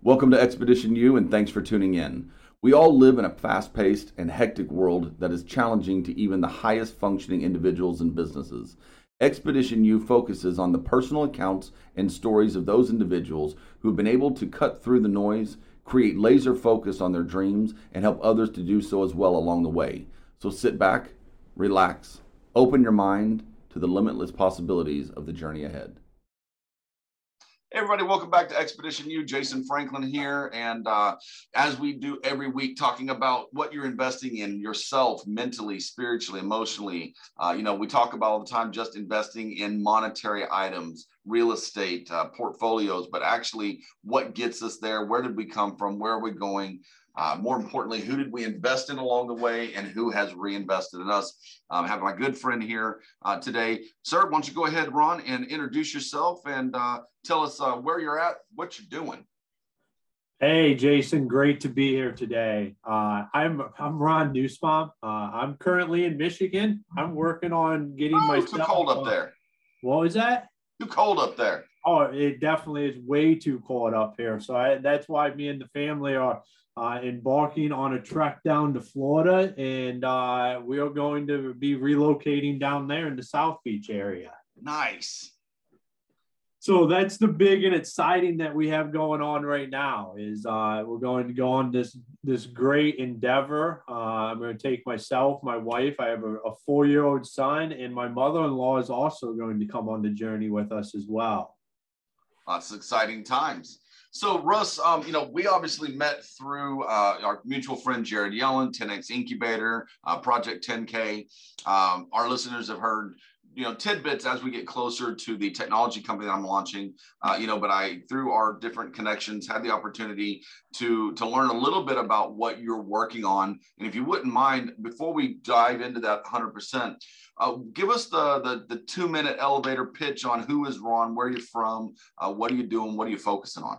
Welcome to Expedition U and thanks for tuning in. We all live in a fast paced and hectic world that is challenging to even the highest functioning individuals and businesses. Expedition U focuses on the personal accounts and stories of those individuals who have been able to cut through the noise, create laser focus on their dreams, and help others to do so as well along the way. So sit back, relax, open your mind to the limitless possibilities of the journey ahead. Hey everybody, welcome back to Expedition U. Jason Franklin here. And uh, as we do every week, talking about what you're investing in yourself, mentally, spiritually, emotionally. Uh, you know, we talk about all the time just investing in monetary items, real estate, uh, portfolios, but actually what gets us there? Where did we come from? Where are we going? Uh, more importantly, who did we invest in along the way and who has reinvested in us? Um, I have my good friend here uh, today. Sir, why don't you go ahead, Ron, and introduce yourself and uh, tell us uh, where you're at, what you're doing. Hey, Jason, great to be here today. Uh, I'm I'm Ron Nussbaum. Uh, I'm currently in Michigan. I'm working on getting oh, myself. Too cold up there. What was that? Too cold up there. Oh, it definitely is way too cold up here. So I, that's why me and the family are uh, embarking on a trek down to Florida, and uh, we are going to be relocating down there in the South Beach area. Nice. So that's the big and exciting that we have going on right now. Is uh, we're going to go on this this great endeavor. Uh, I'm going to take myself, my wife. I have a, a four year old son, and my mother in law is also going to come on the journey with us as well. Lots of exciting times. So Russ, um, you know, we obviously met through uh, our mutual friend Jared Yellin, 10x Incubator, uh, Project 10K. Um, our listeners have heard you know tidbits as we get closer to the technology company that I'm launching. Uh, you know, but I through our different connections had the opportunity to to learn a little bit about what you're working on. And if you wouldn't mind, before we dive into that 100 percent, uh, give us the, the, the two minute elevator pitch on who is Ron, where you're from, uh, what are you doing, what are you focusing on.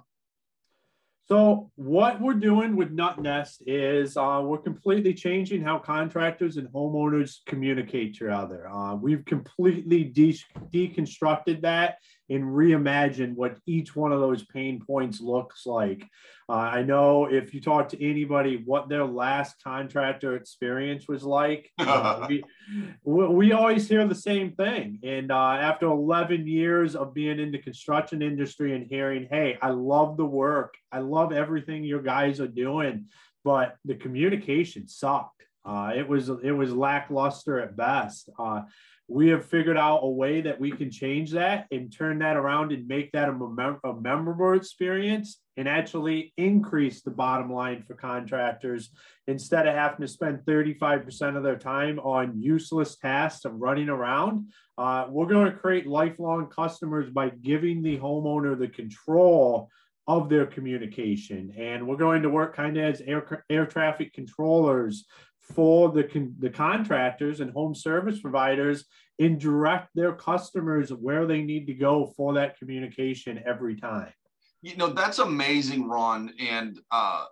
So what we're doing with Nuttnest is uh, we're completely changing how contractors and homeowners communicate to each other. Uh, we've completely de- deconstructed that and reimagine what each one of those pain points looks like. Uh, I know if you talk to anybody what their last contractor experience was like, uh, we, we always hear the same thing. And uh, after 11 years of being in the construction industry and hearing, hey, I love the work, I love everything your guys are doing, but the communication sucked. Uh, it was it was lackluster at best. Uh, we have figured out a way that we can change that and turn that around and make that a, mem- a memorable experience and actually increase the bottom line for contractors instead of having to spend 35% of their time on useless tasks of running around. Uh, we're going to create lifelong customers by giving the homeowner the control of their communication. And we're going to work kind of as air, air traffic controllers for the, con- the contractors and home service providers and direct their customers where they need to go for that communication every time. You know, that's amazing, Ron. And uh,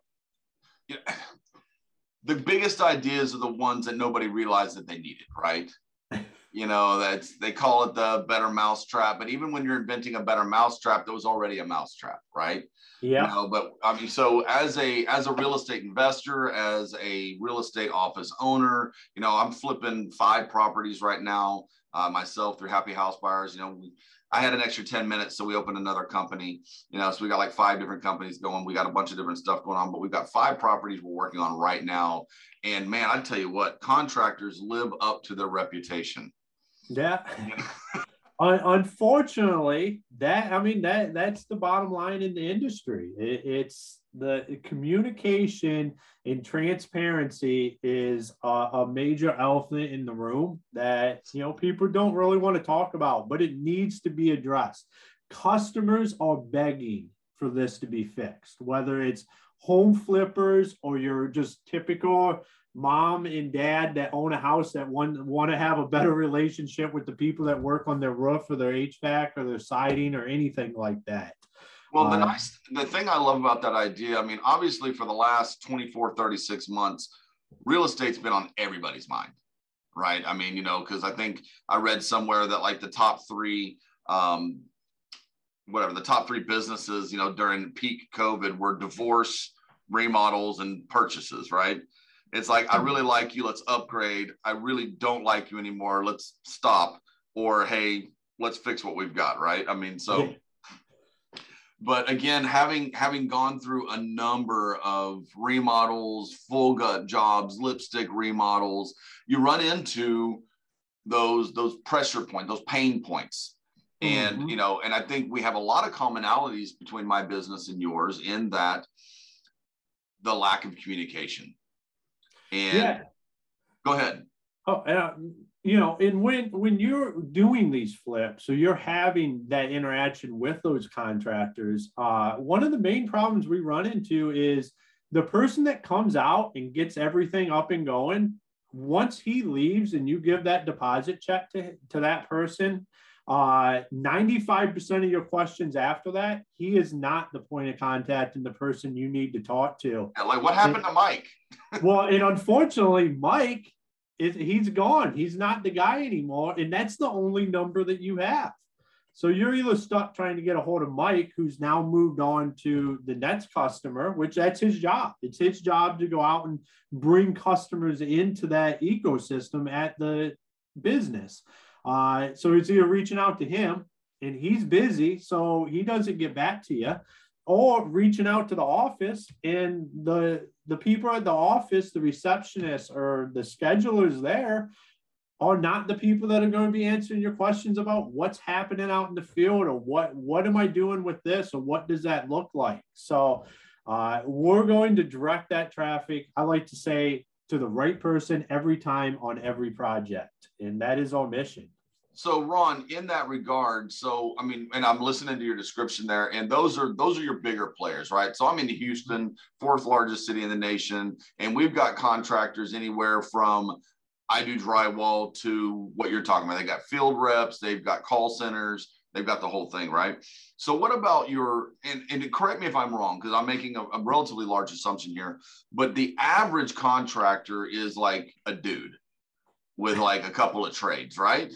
you know, the biggest ideas are the ones that nobody realized that they needed, right? You know that's they call it the better mousetrap but even when you're inventing a better mousetrap there was already a mousetrap right yeah you know, but i mean so as a as a real estate investor as a real estate office owner you know i'm flipping five properties right now uh, myself through happy house buyers you know we, I had an extra 10 minutes, so we opened another company. You know, so we got like five different companies going. We got a bunch of different stuff going on, but we've got five properties we're working on right now. And man, I tell you what, contractors live up to their reputation. Yeah. Unfortunately, that I mean that that's the bottom line in the industry. It, it's the communication and transparency is a, a, major elephant in the room that you know people don't really want to talk about, but it needs to be addressed. Customers are begging for this to be fixed, whether it's home flippers or your just typical mom and dad that own a house that want, want to have a better relationship with the people that work on their roof or their HVAC or their siding or anything like that. Well, the uh, nice the thing I love about that idea, I mean, obviously for the last 24, 36 months, real estate's been on everybody's mind, right? I mean, you know, because I think I read somewhere that like the top three um, whatever the top three businesses, you know, during peak COVID were divorce, remodels, and purchases, right? It's like, I really like you, let's upgrade. I really don't like you anymore, let's stop. Or, hey, let's fix what we've got, right? I mean, so but again having having gone through a number of remodels full gut jobs lipstick remodels you run into those those pressure points those pain points and mm-hmm. you know and i think we have a lot of commonalities between my business and yours in that the lack of communication and yeah. go ahead oh uh, you know and when when you're doing these flips so you're having that interaction with those contractors uh, one of the main problems we run into is the person that comes out and gets everything up and going once he leaves and you give that deposit check to, to that person uh, 95% of your questions after that, he is not the point of contact and the person you need to talk to. Like, what happened and, to Mike? well, and unfortunately, Mike, is he's gone. He's not the guy anymore. And that's the only number that you have. So you're either stuck trying to get a hold of Mike, who's now moved on to the next customer, which that's his job. It's his job to go out and bring customers into that ecosystem at the business. Uh, so it's either reaching out to him and he's busy, so he doesn't get back to you, or reaching out to the office and the the people at the office, the receptionists or the schedulers there are not the people that are going to be answering your questions about what's happening out in the field or what what am I doing with this or what does that look like. So uh, we're going to direct that traffic. I like to say to the right person every time on every project, and that is our mission. So Ron, in that regard, so I mean, and I'm listening to your description there, and those are those are your bigger players, right? So I'm in Houston, fourth largest city in the nation, and we've got contractors anywhere from I do drywall to what you're talking about. They got field reps, they've got call centers, they've got the whole thing, right? So what about your and, and correct me if I'm wrong, because I'm making a, a relatively large assumption here, but the average contractor is like a dude with like a couple of trades, right?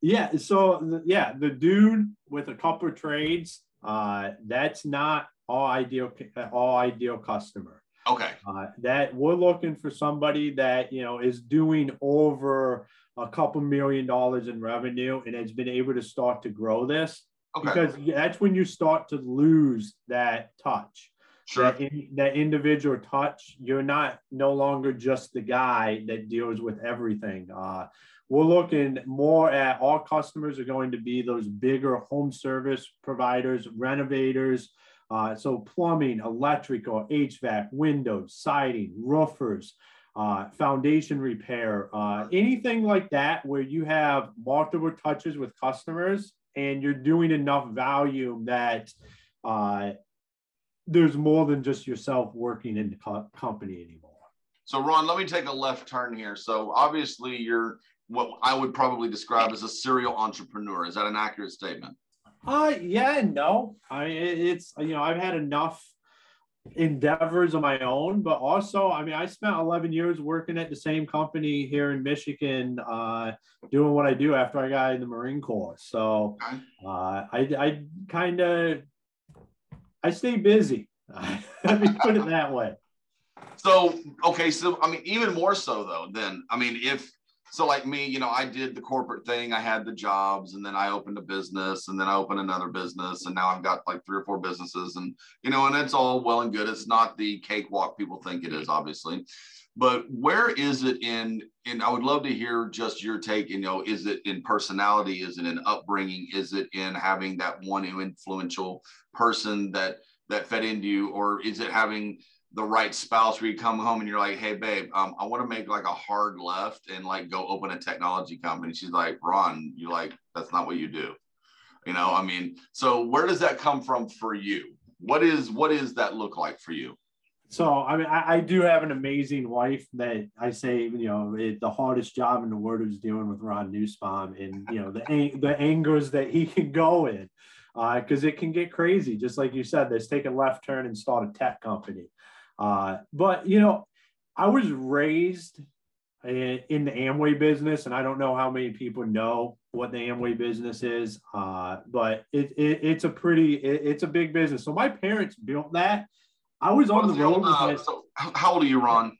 Yeah. So yeah, the dude with a couple of trades, uh, that's not all ideal all ideal customer. Okay. Uh, that we're looking for somebody that you know is doing over a couple million dollars in revenue and has been able to start to grow this. Okay. Because that's when you start to lose that touch. Sure. That, in, that individual touch, you're not no longer just the guy that deals with everything. Uh, we're looking more at all customers are going to be those bigger home service providers, renovators. Uh, so plumbing, electrical, HVAC, windows, siding, roofers, uh, foundation repair, uh, anything like that where you have multiple touches with customers and you're doing enough volume that uh, there's more than just yourself working in the co- company anymore. So Ron, let me take a left turn here. So obviously you're what I would probably describe as a serial entrepreneur. Is that an accurate statement? Uh, yeah, no. I it's you know I've had enough endeavors of my own, but also I mean I spent 11 years working at the same company here in Michigan, uh, doing what I do after I got in the Marine Corps. So uh, I I kind of I stay busy. Let me put it that way. So okay, so I mean, even more so though. Then I mean, if so like me, you know, I did the corporate thing. I had the jobs and then I opened a business and then I opened another business and now I've got like three or four businesses and you know, and it's all well and good. It's not the cakewalk people think it is, obviously. But where is it in and I would love to hear just your take, you know, is it in personality, is it in upbringing, is it in having that one influential person that that fed into you, or is it having the right spouse where you come home and you're like, hey, babe, um, I want to make like a hard left and like go open a technology company. She's like, Ron, you're like, that's not what you do. You know, I mean, so where does that come from for you? What is what is that look like for you? So I mean, I, I do have an amazing wife that I say, you know, it, the hardest job in the world is dealing with Ron Nussbaum and you know the the angers that he can go in because uh, it can get crazy. Just like you said, let's take a left turn and start a tech company. Uh, but you know, I was raised in the Amway business, and I don't know how many people know what the Amway business is. Uh, but it, it, it's a pretty it, it's a big business. So my parents built that. I was on the road. Uh, so how old are you, Ron?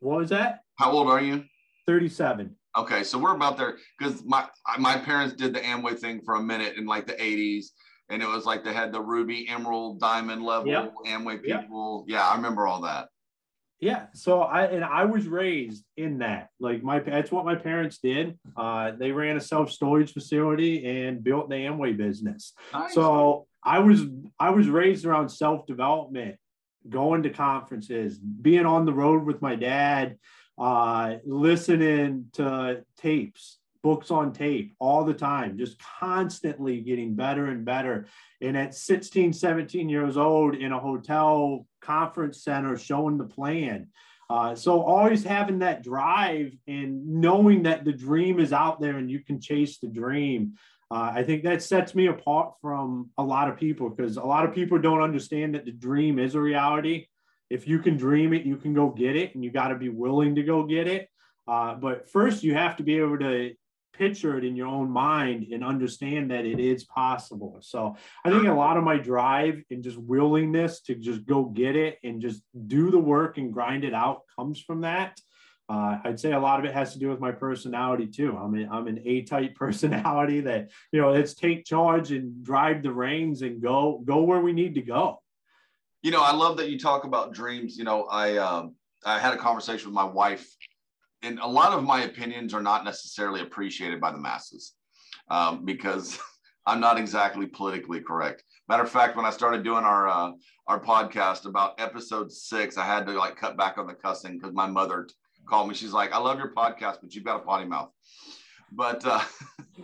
What was that? How old are you? 37. Okay, so we're about there because my my parents did the Amway thing for a minute in like the 80s, and it was like they had the ruby, emerald, diamond level yep. Amway people. Yep. Yeah, I remember all that. Yeah, so I and I was raised in that. Like my that's what my parents did. Uh, they ran a self storage facility and built the Amway business. Nice. So I was I was raised around self development, going to conferences, being on the road with my dad uh, listening to tapes, books on tape all the time, just constantly getting better and better. And at 16, 17 years old in a hotel conference center showing the plan. Uh, so always having that drive and knowing that the dream is out there and you can chase the dream. Uh, I think that sets me apart from a lot of people because a lot of people don't understand that the dream is a reality if you can dream it, you can go get it, and you got to be willing to go get it. Uh, but first, you have to be able to picture it in your own mind and understand that it is possible. So I think a lot of my drive and just willingness to just go get it and just do the work and grind it out comes from that. Uh, I'd say a lot of it has to do with my personality too. I'm an, I'm an A-type personality that you know let's take charge and drive the reins and go go where we need to go you know, I love that you talk about dreams. You know, I um, I had a conversation with my wife, and a lot of my opinions are not necessarily appreciated by the masses um, because I'm not exactly politically correct. Matter of fact, when I started doing our uh, our podcast about episode six, I had to like cut back on the cussing because my mother called me. She's like, "I love your podcast, but you've got a potty mouth." But uh,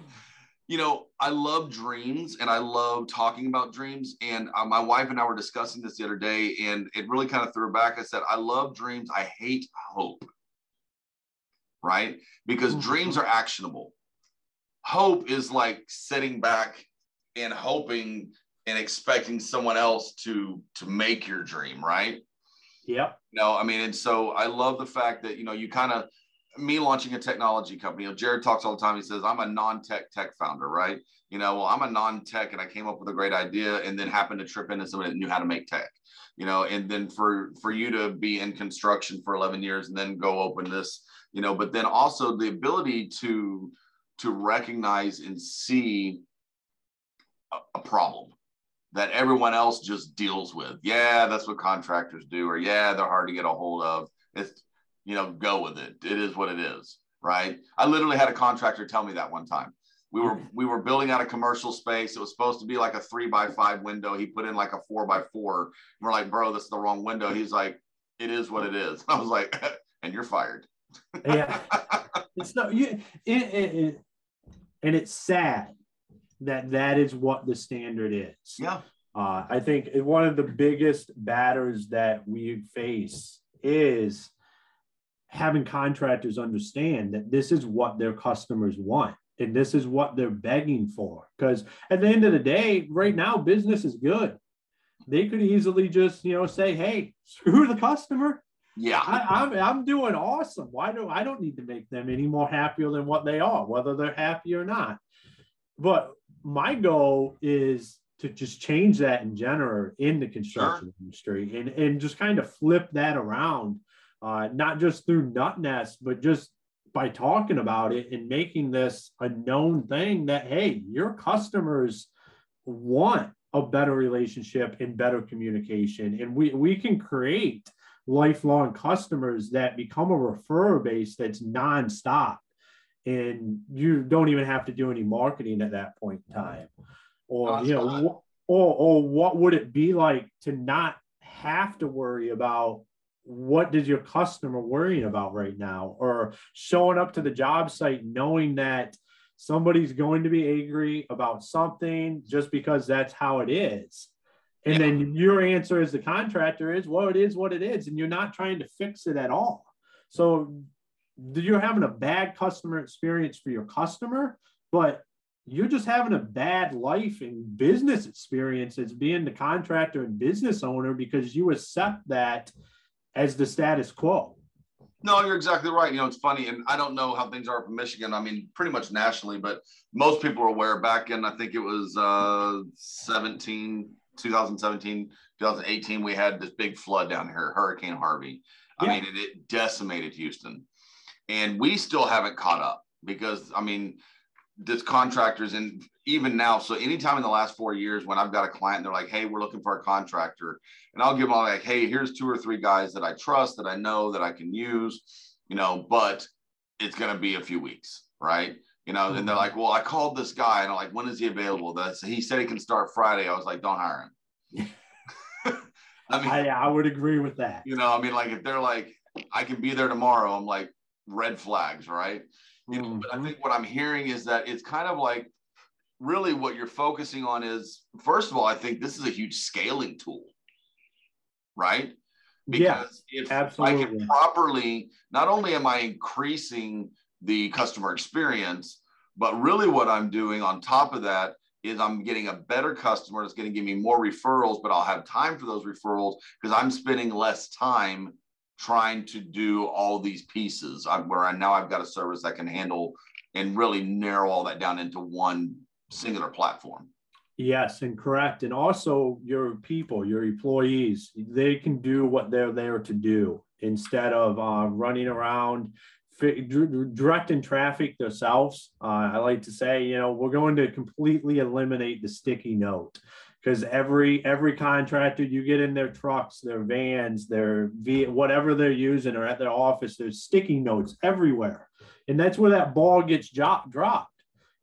you know, I love dreams and I love talking about dreams. And uh, my wife and I were discussing this the other day, and it really kind of threw her back. I said, I love dreams. I hate hope. Right? Because mm-hmm. dreams are actionable. Hope is like sitting back and hoping and expecting someone else to to make your dream, right? Yep. You know, I mean, and so I love the fact that you know you kind of me launching a technology company. You know, Jared talks all the time. He says, I'm a non-tech tech founder, right? You know, well, I'm a non-tech and I came up with a great idea and then happened to trip into someone that knew how to make tech, you know, and then for for you to be in construction for 11 years and then go open this, you know, but then also the ability to to recognize and see a, a problem that everyone else just deals with. Yeah, that's what contractors do, or yeah, they're hard to get a hold of. It's you know, go with it. It is what it is, right? I literally had a contractor tell me that one time. We were we were building out a commercial space. It was supposed to be like a three by five window. He put in like a four by four. And We're like, bro, this is the wrong window. He's like, it is what it is. I was like, and you're fired. Yeah, it's not you. It, it, it, and it's sad that that is what the standard is. Yeah. Uh, I think one of the biggest batters that we face is having contractors understand that this is what their customers want and this is what they're begging for. Because at the end of the day, right now, business is good. They could easily just, you know, say, "Hey, screw the customer. Yeah, I, am I'm, I'm doing awesome. Why do I don't need to make them any more happier than what they are, whether they're happy or not." But my goal is to just change that in general in the construction sure. industry and and just kind of flip that around uh, not just through Nuttnest, but just by talking about it and making this a known thing that, hey, your customers want a better relationship and better communication. And we, we can create lifelong customers that become a referrer base that's nonstop. And you don't even have to do any marketing at that point in time. Or, you know, or, or what would it be like to not have to worry about what does your customer worrying about right now or showing up to the job site knowing that somebody's going to be angry about something just because that's how it is and yeah. then your answer as the contractor is well it is what it is and you're not trying to fix it at all so you're having a bad customer experience for your customer but you're just having a bad life and business experience as being the contractor and business owner because you accept that as the status quo. No, you're exactly right. You know, it's funny, and I don't know how things are for Michigan. I mean, pretty much nationally, but most people are aware back in, I think it was uh, 17, 2017, 2018, we had this big flood down here, Hurricane Harvey. I yeah. mean, it, it decimated Houston. And we still haven't caught up because, I mean, this contractors and even now so anytime in the last four years when i've got a client they're like hey we're looking for a contractor and i'll give them all like hey here's two or three guys that i trust that i know that i can use you know but it's going to be a few weeks right you know and they're like well i called this guy and i'm like when is he available that's he said he can start friday i was like don't hire him i mean I, I would agree with that you know i mean like if they're like i can be there tomorrow i'm like red flags right you know, mm-hmm. but I mm-hmm. think what I'm hearing is that it's kind of like really what you're focusing on is first of all, I think this is a huge scaling tool, right? Because yeah, if absolutely. I can properly, not only am I increasing the customer experience, but really what I'm doing on top of that is I'm getting a better customer that's going to give me more referrals, but I'll have time for those referrals because I'm spending less time trying to do all these pieces I, where I now I've got a service that can handle and really narrow all that down into one singular platform. Yes, and correct. And also your people, your employees, they can do what they're there to do instead of uh, running around directing traffic themselves. Uh, I like to say, you know, we're going to completely eliminate the sticky note because every every contractor you get in their trucks, their vans, their whatever they're using or at their office, there's sticky notes everywhere, and that's where that ball gets dropped.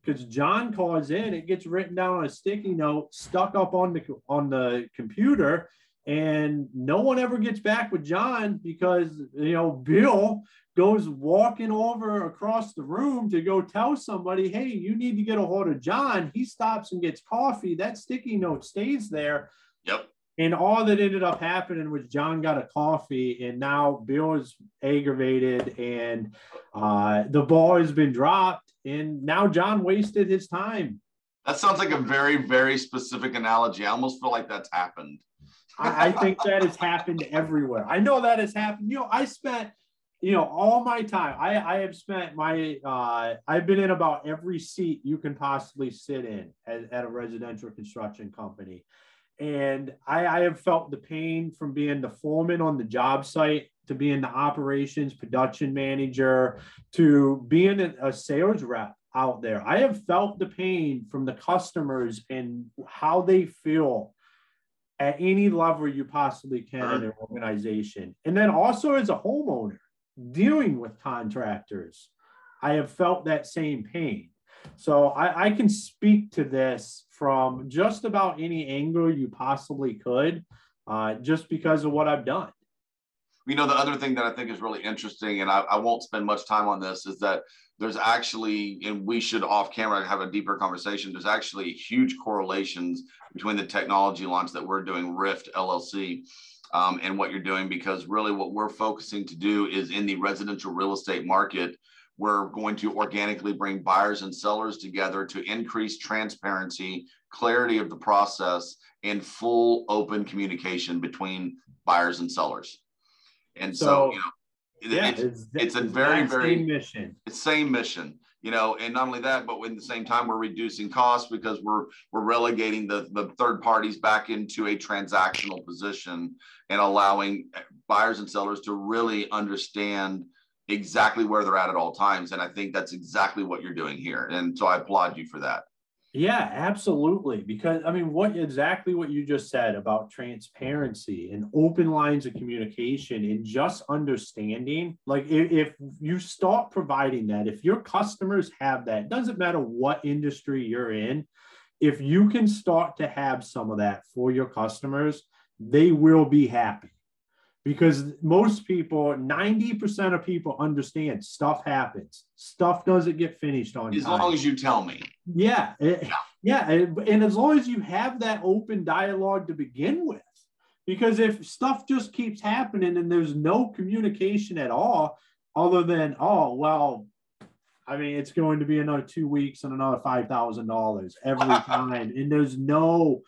Because John calls in, it gets written down on a sticky note, stuck up on the on the computer, and no one ever gets back with John because you know Bill goes walking over across the room to go tell somebody, hey, you need to get a hold of John. He stops and gets coffee. That sticky note stays there. Yep. And all that ended up happening was John got a coffee, and now Bill is aggravated, and uh, the ball has been dropped, and now John wasted his time. That sounds like a very, very specific analogy. I almost feel like that's happened. I, I think that has happened everywhere. I know that has happened. You know, I spent you know all my time i i have spent my uh i've been in about every seat you can possibly sit in at, at a residential construction company. And i i have felt the pain from being the foreman on the job site to being the operations production manager to being a sales rep out there. I have felt the pain from the customers and how they feel at any level you possibly can in an organization. And then also as a homeowner dealing with contractors, I have felt that same pain. So I, I, can speak to this from just about any angle you possibly could, uh, just because of what I've done. You know, the other thing that I think is really interesting, and I, I won't spend much time on this, is that there's actually, and we should off camera have a deeper conversation. There's actually huge correlations between the technology launch that we're doing, Rift LLC, um, and what you're doing because really what we're focusing to do is in the residential real estate market we're going to organically bring buyers and sellers together to increase transparency clarity of the process and full open communication between buyers and sellers. And so, so you know yeah, it's, it's, it's a very very mission. It's same mission you know and not only that but at the same time we're reducing costs because we're we're relegating the the third parties back into a transactional position and allowing eh, buyers and sellers to really understand exactly where they're at at all times. And i think that's exactly what you're doing here. And so i applaud you for that yeah, absolutely. Because I mean, what exactly what you just said about transparency and open lines of communication and just understanding. Like, if, if you start providing that, if your customers have that, doesn't matter what industry you're in, if you can start to have some of that for your customers, they will be happy because most people 90% of people understand stuff happens. Stuff doesn't get finished on as time. long as you tell me. Yeah it, yeah, and, eh, and as long as you have that open dialogue to begin with. Because if stuff just keeps happening and there's no communication at all other than oh well i mean it's going to be another two weeks and another $5000 every time and there's no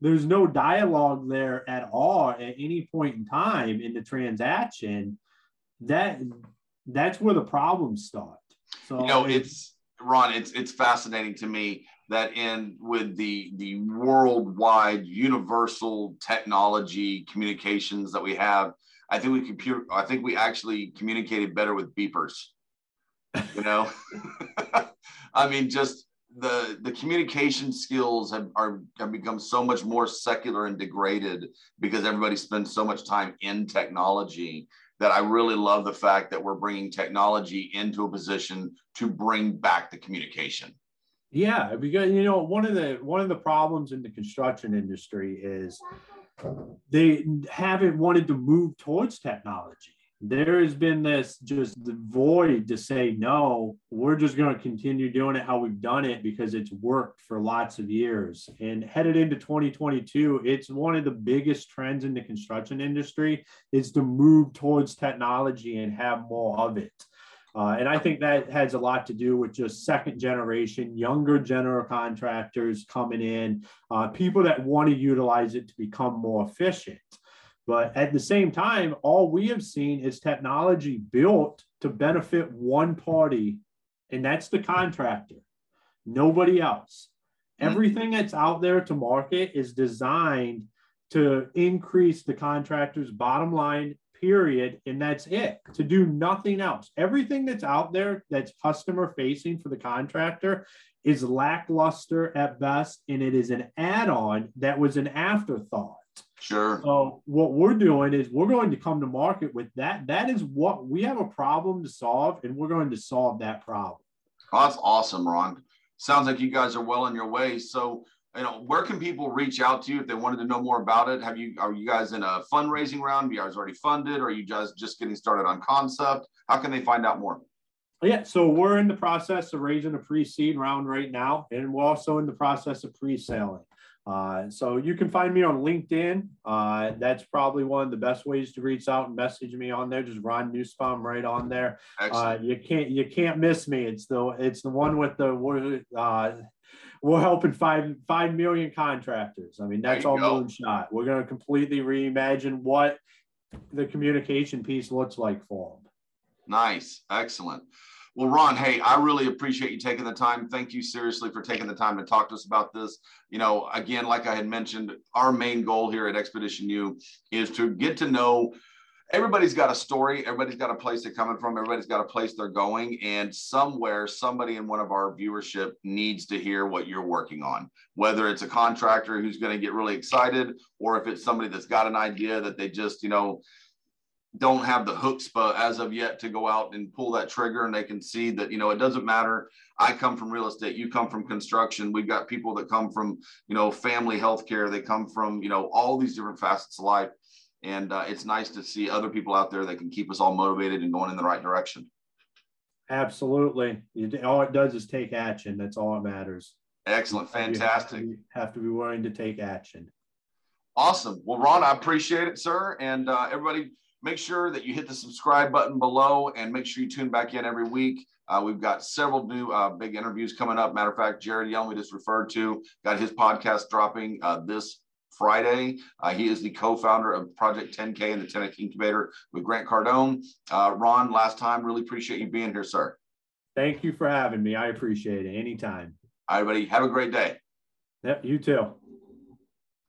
there's no dialogue there at all at any point in time in the transaction that that's where the problems start. So you know, it's Ron, it's it's fascinating to me that in with the the worldwide universal technology communications that we have, I think we computer I think we actually communicated better with beepers. You know, I mean, just the the communication skills have are have become so much more secular and degraded because everybody spends so much time in technology that I really love the fact that we're bringing technology into a position to bring back the communication. Yeah, because you know one of the one of the problems in the construction industry is they haven't wanted to move towards technology there has been this just void to say no we're just going to continue doing it how we've done it because it's worked for lots of years and headed into 2022 it's one of the biggest trends in the construction industry is to move towards technology and have more of it uh, and I think that has a lot to do with just second generation, younger general contractors coming in, uh, people that want to utilize it to become more efficient. But at the same time, all we have seen is technology built to benefit one party, and that's the contractor, nobody else. Mm-hmm. Everything that's out there to market is designed to increase the contractor's bottom line, period. And that's it, to do nothing else. Everything that's out there that's customer facing for the contractor is lackluster at best, and it is an add on that was an afterthought. Sure. So what we're doing is we're going to come to market with that. That is what we have a problem to solve, and we're going to solve that problem. Oh, that's awesome, Ron. Sounds like you guys are well on your way. So, you know, where can people reach out to you if they wanted to know more about it? Have you are you guys in a fundraising round? Are you guys already funded? Or are you guys just getting started on concept? How can they find out more? Yeah, so we're in the process of raising a pre-seed round right now, and we're also in the process of pre-selling. Uh, so you can find me on LinkedIn. Uh, that's probably one of the best ways to reach out and message me on there. Just Ron Nussbaum right on there. Uh, you can't you can't miss me. It's the it's the one with the we're uh, we're helping five five million contractors. I mean that's all moonshot. We're going to completely reimagine what the communication piece looks like for them. Nice, excellent. Well, Ron, hey, I really appreciate you taking the time. Thank you seriously for taking the time to talk to us about this. You know, again, like I had mentioned, our main goal here at Expedition U is to get to know everybody's got a story everybody's got a place they're coming from everybody's got a place they're going and somewhere somebody in one of our viewership needs to hear what you're working on whether it's a contractor who's going to get really excited or if it's somebody that's got an idea that they just you know don't have the chutzpah as of yet to go out and pull that trigger and they can see that you know it doesn't matter. I come from real estate you come from construction we've got people that come from you know family healthcare they come from you know all these different facets of life. And uh, it's nice to see other people out there that can keep us all motivated and going in the right direction. Absolutely. All it does is take action. That's all that matters. Excellent. Fantastic you have to, be, have to be willing to take action. Awesome. Well ron i appreciate it sir. And uh, everybody Make sure that you hit the subscribe button below and make sure you tune back in every week. Uh, we've got several new uh, big interviews coming up. Matter of fact, Jared Young, we just referred to, got his podcast dropping uh, this Friday. Uh, he is the co-founder of Project 10K and the 10X Incubator with Grant Cardone. Uh, Ron, last time, really appreciate you being here, sir. Thank you for having me. I appreciate it. Anytime. All right, buddy. Have a great day. Yep, you too.